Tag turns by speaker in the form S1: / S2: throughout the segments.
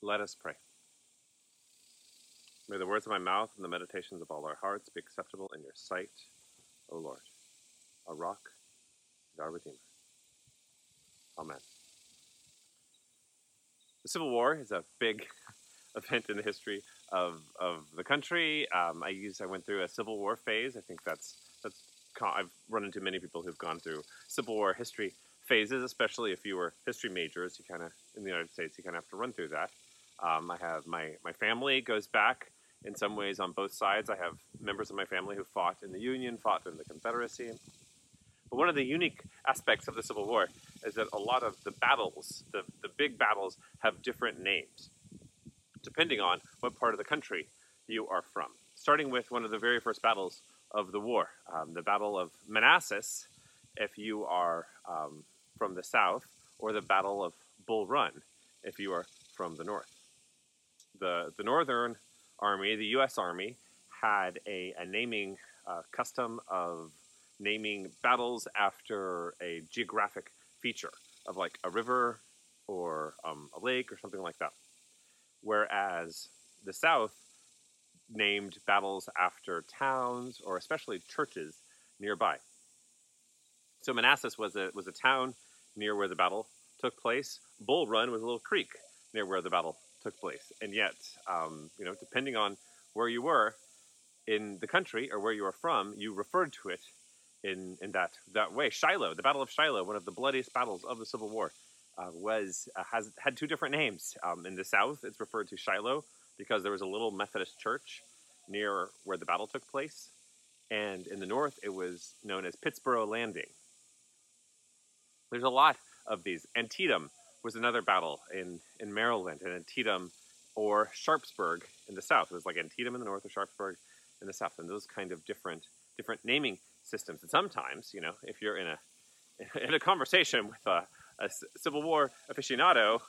S1: Let us pray. May the words of my mouth and the meditations of all our hearts be acceptable in your sight, O Lord, our rock and our Redeemer. Amen. The Civil War is a big event in the history of, of the country. Um, I used I went through a Civil War phase. I think that's that's I've run into many people who've gone through Civil War history phases, especially if you were history majors. You kind of in the United States, you kind of have to run through that. Um, I have my my family goes back in some ways on both sides. I have members of my family who fought in the Union, fought in the Confederacy. But one of the unique aspects of the Civil War is that a lot of the battles, the, the big battles, have different names, depending on what part of the country you are from. Starting with one of the very first battles of the war, um, the Battle of Manassas, if you are um, from the south, or the Battle of Bull Run, if you are from the north. The, the Northern Army, the U.S. Army, had a, a naming uh, custom of naming battles after a geographic feature of like a river or um, a lake or something like that. Whereas the South named battles after towns or especially churches nearby. So Manassas was a was a town near where the battle took place. Bull Run was a little creek near where the battle took place. And yet, um, you know, depending on where you were in the country or where you were from, you referred to it in in that that way. Shiloh, the Battle of Shiloh, one of the bloodiest battles of the Civil War, uh, was uh, has had two different names. Um, in the South, it's referred to Shiloh because there was a little Methodist church near where the battle took place, and in the North, it was known as Pittsburg Landing. There's a lot of these. Antietam was another battle in in Maryland, and Antietam or Sharpsburg in the South. It was like Antietam in the North or Sharpsburg in the South, and those kind of different different naming systems. And sometimes, you know, if you're in a in a conversation with a, a Civil War aficionado,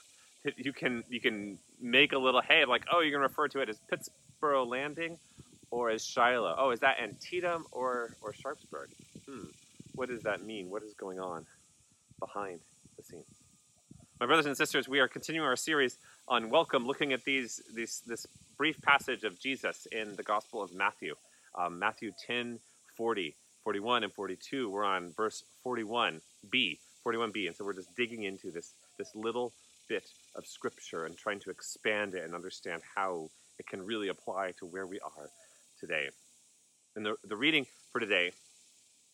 S1: you can you can make a little hay like, oh, you're going to refer to it as Pittsburg Landing or as Shiloh. Oh, is that Antietam or or Sharpsburg? Hmm. What does that mean? What is going on behind? My brothers and sisters, we are continuing our series on welcome, looking at these, these this brief passage of Jesus in the Gospel of Matthew, um, Matthew 10, 40, 41, and 42. We're on verse 41b, 41b, and so we're just digging into this this little bit of Scripture and trying to expand it and understand how it can really apply to where we are today. And the, the reading for today,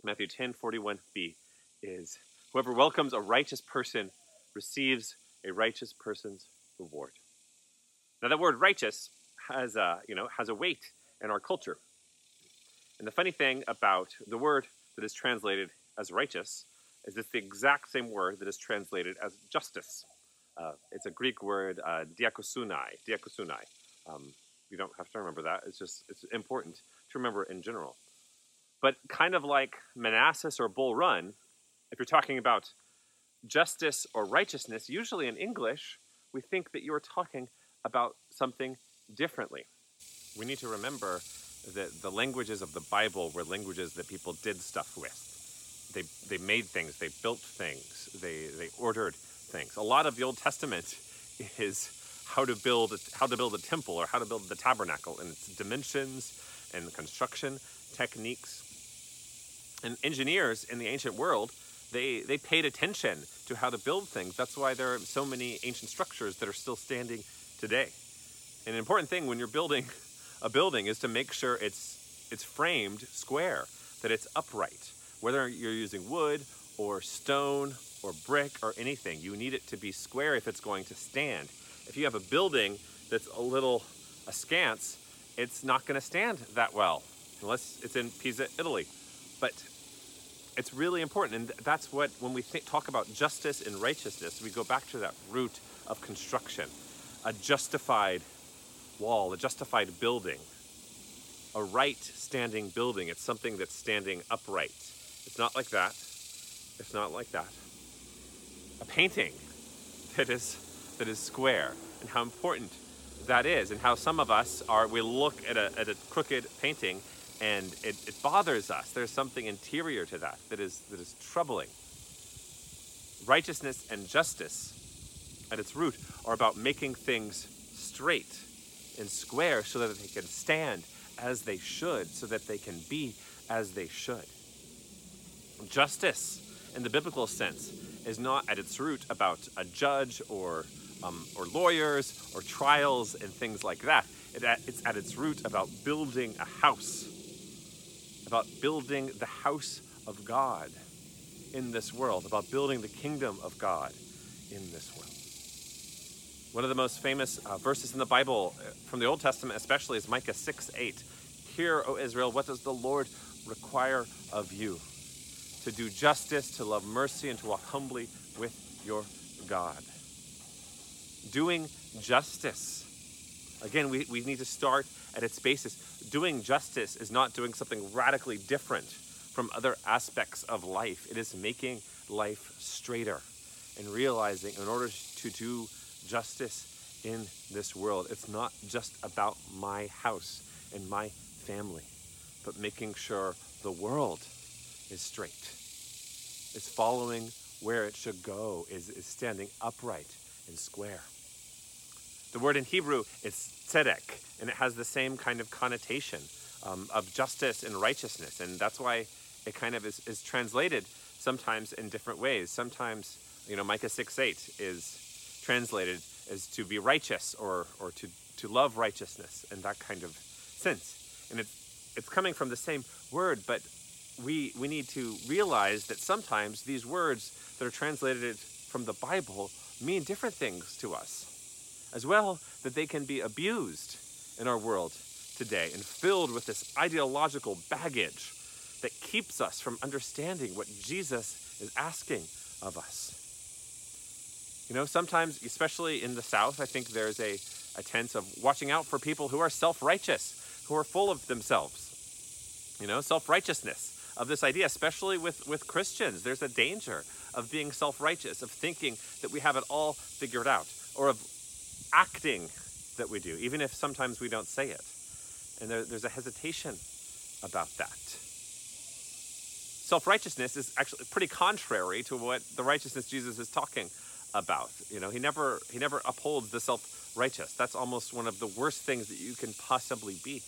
S1: Matthew 10, 41b, is Whoever welcomes a righteous person receives a righteous person's reward. Now, that word righteous has a, you know, has a weight in our culture. And the funny thing about the word that is translated as righteous is it's the exact same word that is translated as justice. Uh, it's a Greek word, uh, dikaiosyne. Dikaiosyne. Um, you don't have to remember that. It's just it's important to remember in general. But kind of like Manassas or Bull Run, if you're talking about justice or righteousness, usually in English, we think that you're talking about something differently. We need to remember that the languages of the Bible were languages that people did stuff with. They, they made things, they built things, they, they ordered things. A lot of the Old Testament is how to build how to build a temple or how to build the tabernacle and its dimensions and construction techniques. And engineers in the ancient world they, they paid attention to how to build things. That's why there are so many ancient structures that are still standing today. And an important thing when you're building a building is to make sure it's, it's framed square, that it's upright. Whether you're using wood or stone or brick or anything, you need it to be square if it's going to stand. If you have a building that's a little askance, it's not going to stand that well unless it's in Pisa, Italy. But it's really important. And that's what, when we talk about justice and righteousness, we go back to that root of construction a justified wall, a justified building, a right standing building. It's something that's standing upright. It's not like that. It's not like that. A painting that is, that is square, and how important that is, and how some of us are, we look at a, at a crooked painting and it, it bothers us. There's something interior to that that is that is troubling. Righteousness and justice at its root are about making things straight and square so that they can stand as they should, so that they can be as they should. Justice, in the biblical sense, is not at its root about a judge or, um, or lawyers or trials and things like that. It, it's at its root about building a house, about building the house of God in this world, about building the kingdom of God in this world. One of the most famous uh, verses in the Bible, uh, from the Old Testament especially, is Micah 6 8. Hear, O Israel, what does the Lord require of you? To do justice, to love mercy, and to walk humbly with your God. Doing justice. Again, we, we need to start at its basis. Doing justice is not doing something radically different from other aspects of life, it is making life straighter and realizing in order to do justice in this world, it's not just about my house and my family, but making sure the world is straight, is following where it should go, is, is standing upright and square. The word in Hebrew is tzedek, and it has the same kind of connotation um, of justice and righteousness. And that's why it kind of is, is translated sometimes in different ways. Sometimes, you know, Micah 6 8 is translated as to be righteous or, or to, to love righteousness in that kind of sense. And it's, it's coming from the same word, but we, we need to realize that sometimes these words that are translated from the Bible mean different things to us as well that they can be abused in our world today and filled with this ideological baggage that keeps us from understanding what Jesus is asking of us. You know, sometimes, especially in the South, I think there's a, a tense of watching out for people who are self righteous, who are full of themselves. You know, self righteousness of this idea, especially with, with Christians. There's a danger of being self righteous, of thinking that we have it all figured out, or of acting that we do, even if sometimes we don't say it. And there, there's a hesitation about that. Self righteousness is actually pretty contrary to what the righteousness Jesus is talking about. You know, he never he never upholds the self righteous. That's almost one of the worst things that you can possibly be.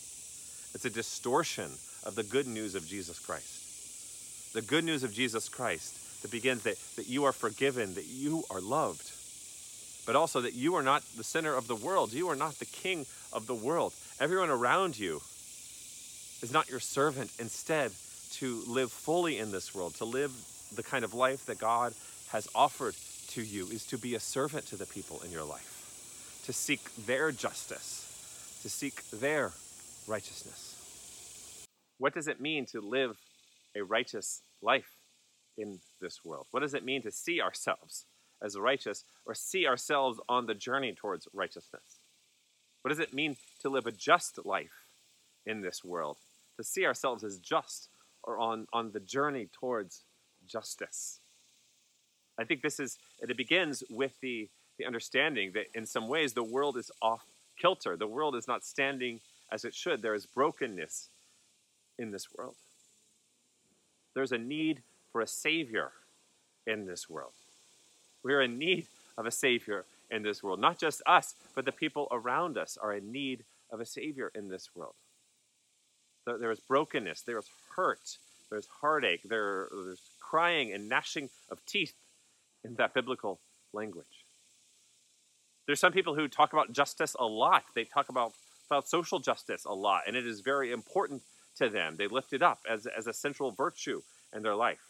S1: It's a distortion of the good news of Jesus Christ. The good news of Jesus Christ that begins that, that you are forgiven, that you are loved, but also that you are not the center of the world. You are not the king of the world. Everyone around you is not your servant. Instead, to live fully in this world, to live the kind of life that God has offered to you, is to be a servant to the people in your life, to seek their justice, to seek their righteousness. What does it mean to live a righteous life in this world? What does it mean to see ourselves as righteous or see ourselves on the journey towards righteousness? What does it mean to live a just life in this world? To see ourselves as just or on, on the journey towards justice? I think this is, it begins with the, the understanding that in some ways the world is off kilter. The world is not standing as it should. There is brokenness in this world. There's a need for a Savior in this world. We're in need of a Savior in this world. Not just us, but the people around us are in need of a Savior in this world. There is brokenness, there is hurt, there's heartache, there, there's crying and gnashing of teeth in that biblical language. There's some people who talk about justice a lot. They talk about, about social justice a lot, and it is very important to them. They lift it up as, as a central virtue in their life.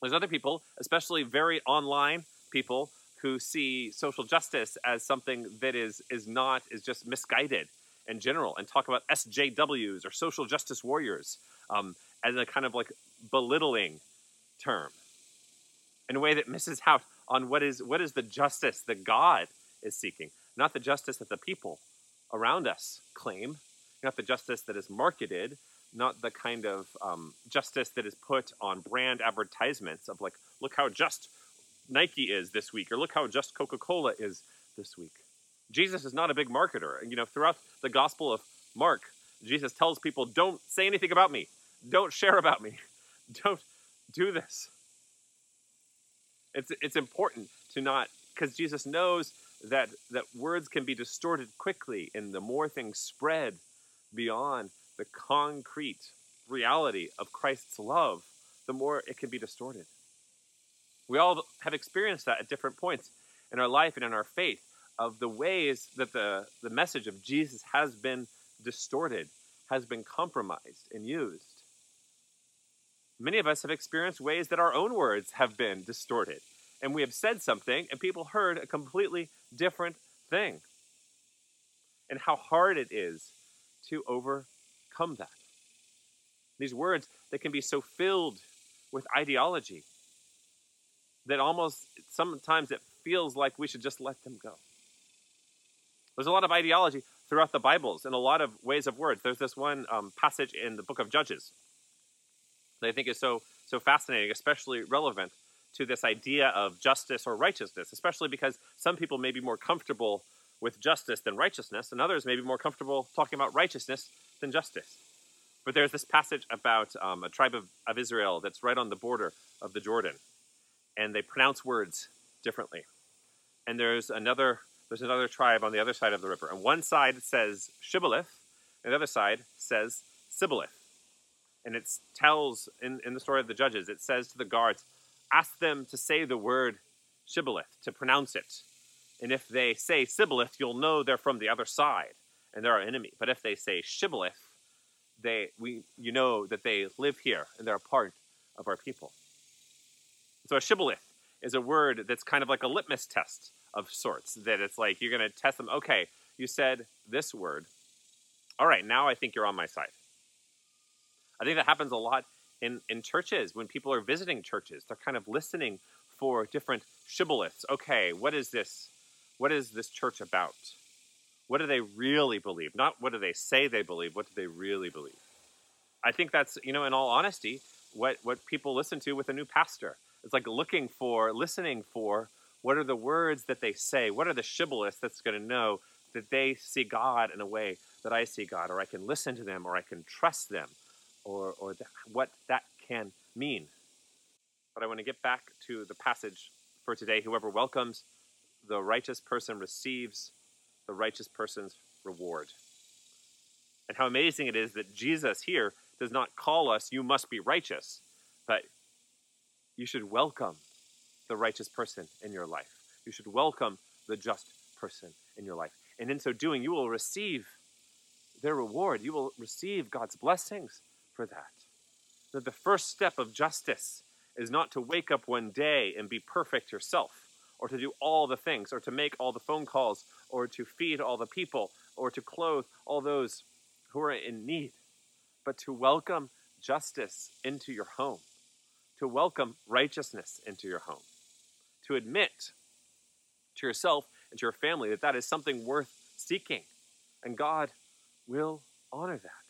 S1: There's other people, especially very online people, who see social justice as something that is is not is just misguided in general, and talk about SJWs or social justice warriors um, as a kind of like belittling term, in a way that misses out on what is what is the justice that God is seeking, not the justice that the people around us claim, not the justice that is marketed not the kind of um, justice that is put on brand advertisements of like, look how just Nike is this week, or look how just Coca Cola is this week. Jesus is not a big marketer. You know, throughout the Gospel of Mark, Jesus tells people, don't say anything about me, don't share about me, don't do this. It's, it's important to not, because Jesus knows that, that words can be distorted quickly, and the more things spread beyond the concrete reality of Christ's love, the more it can be distorted. We all have experienced that at different points in our life and in our faith of the ways that the, the message of Jesus has been distorted, has been compromised and used. Many of us have experienced ways that our own words have been distorted, and we have said something, and people heard a completely different thing. And how hard it is to that. These words that can be so filled with ideology that almost sometimes it feels like we should just let them go. There's a lot of ideology throughout the Bibles and a lot of ways of words. There's this one um, passage in the book of Judges that I think is so so fascinating, especially relevant to this idea of justice or righteousness, especially because some people may be more comfortable with justice than righteousness, and others may be more comfortable talking about righteousness than justice. But there's this passage about um, a tribe of, of Israel that's right on the border of the Jordan, and they pronounce words differently. And there's another there's another tribe on the other side of the river, and one side says Shibboleth, and the other side says Sibboleth. And it tells in, in the story of the judges, it says to the guards, ask them to say the word Shibboleth, to pronounce it. And if they say Sibboleth, you'll know they're from the other side and they're our enemy. But if they say Shibboleth, they we you know that they live here and they're a part of our people. So a Shibboleth is a word that's kind of like a litmus test of sorts. That it's like you're going to test them. Okay, you said this word. All right, now I think you're on my side. I think that happens a lot in, in churches when people are visiting churches. They're kind of listening for different shibboleths. Okay, what is this? What is this church about? What do they really believe? Not what do they say they believe, what do they really believe? I think that's, you know, in all honesty, what, what people listen to with a new pastor. It's like looking for, listening for what are the words that they say? What are the shibboleths that's going to know that they see God in a way that I see God, or I can listen to them, or I can trust them, or, or what that can mean. But I want to get back to the passage for today. Whoever welcomes the righteous person receives the righteous person's reward. And how amazing it is that Jesus here does not call us, you must be righteous, but you should welcome the righteous person in your life. You should welcome the just person in your life. And in so doing, you will receive their reward. You will receive God's blessings for that. That the first step of justice is not to wake up one day and be perfect yourself, or to do all the things, or to make all the phone calls, or to feed all the people, or to clothe all those who are in need, but to welcome justice into your home, to welcome righteousness into your home, to admit to yourself and to your family that that is something worth seeking, and God will honor that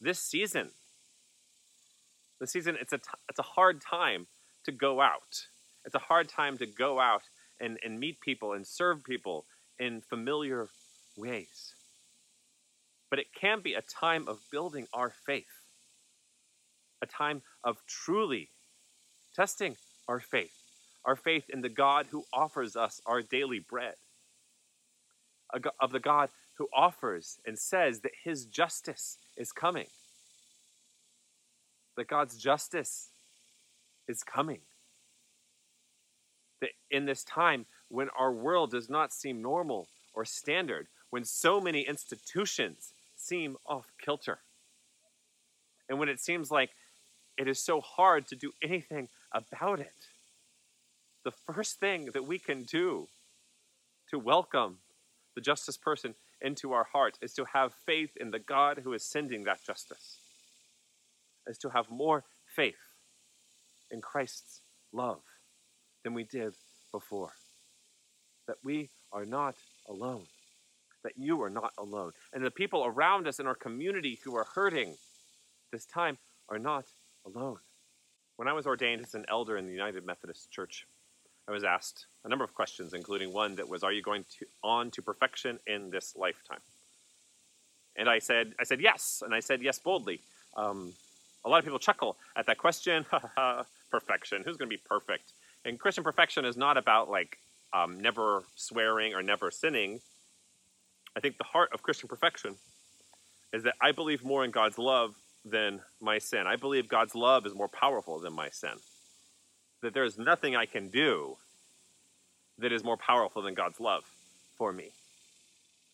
S1: this season, the season, it's a, t- it's a hard time to go out. It's a hard time to go out and, and meet people and serve people in familiar ways. But it can be a time of building our faith, a time of truly testing our faith, our faith in the God who offers us our daily bread, of the God who offers and says that his justice is coming. That God's justice is coming. That in this time when our world does not seem normal or standard, when so many institutions seem off kilter, and when it seems like it is so hard to do anything about it, the first thing that we can do to welcome the justice person into our heart is to have faith in the God who is sending that justice, is to have more faith in Christ's love than we did before. That we are not alone, that you are not alone, and the people around us in our community who are hurting this time are not alone. When I was ordained as an elder in the United Methodist Church, I was asked a number of questions, including one that was, "Are you going to on to perfection in this lifetime?" And I said, "I said yes," and I said yes boldly. Um, a lot of people chuckle at that question. perfection. Who's going to be perfect? And Christian perfection is not about like um, never swearing or never sinning, I think the heart of Christian perfection is that I believe more in God's love than my sin. I believe God's love is more powerful than my sin. That there is nothing I can do that is more powerful than God's love for me.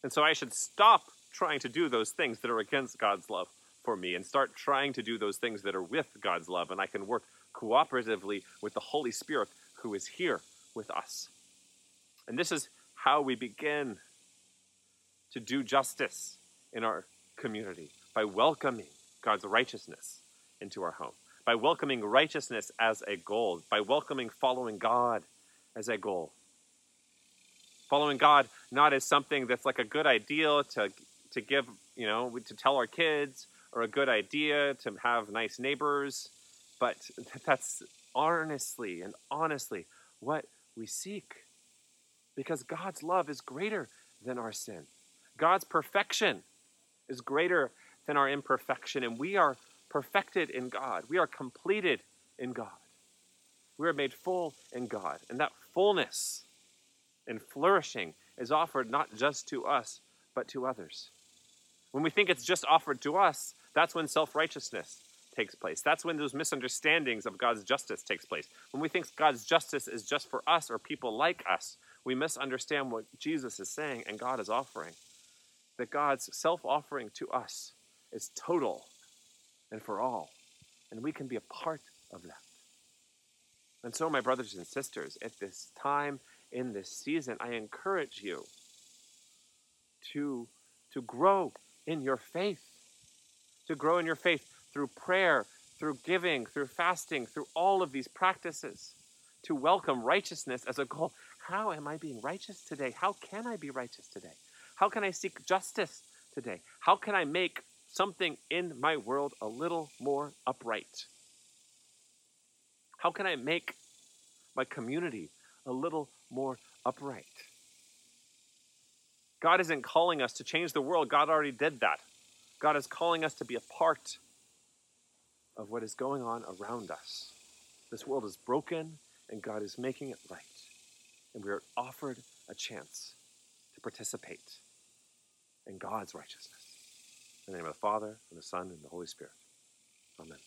S1: And so I should stop trying to do those things that are against God's love for me and start trying to do those things that are with God's love. And I can work cooperatively with the Holy Spirit who is here with us. And this is how we begin to do justice in our community by welcoming God's righteousness into our home, by welcoming righteousness as a goal, by welcoming following God as a goal. Following God not as something that's like a good ideal to, to give, you know, to tell our kids or a good idea to have nice neighbors, but that's honestly and honestly what we seek. Because God's love is greater than our sin. God's perfection is greater than our imperfection, and we are perfected in God. We are completed in God. We are made full in God. And that fullness and flourishing is offered not just to us, but to others. When we think it's just offered to us, that's when self righteousness takes place. That's when those misunderstandings of God's justice takes place. When we think God's justice is just for us or people like us, we misunderstand what Jesus is saying and God is offering. That God's self offering to us is total and for all, and we can be a part of that. And so, my brothers and sisters, at this time in this season, I encourage you to, to grow in your faith, to grow in your faith through prayer, through giving, through fasting, through all of these practices, to welcome righteousness as a goal. How am I being righteous today? How can I be righteous today? How can I seek justice today? How can I make something in my world a little more upright? How can I make my community a little more upright? God isn't calling us to change the world, God already did that. God is calling us to be a part of what is going on around us. This world is broken, and God is making it right. And we are offered a chance to participate in God's righteousness. In the name of the Father, and the Son, and the Holy Spirit. Amen.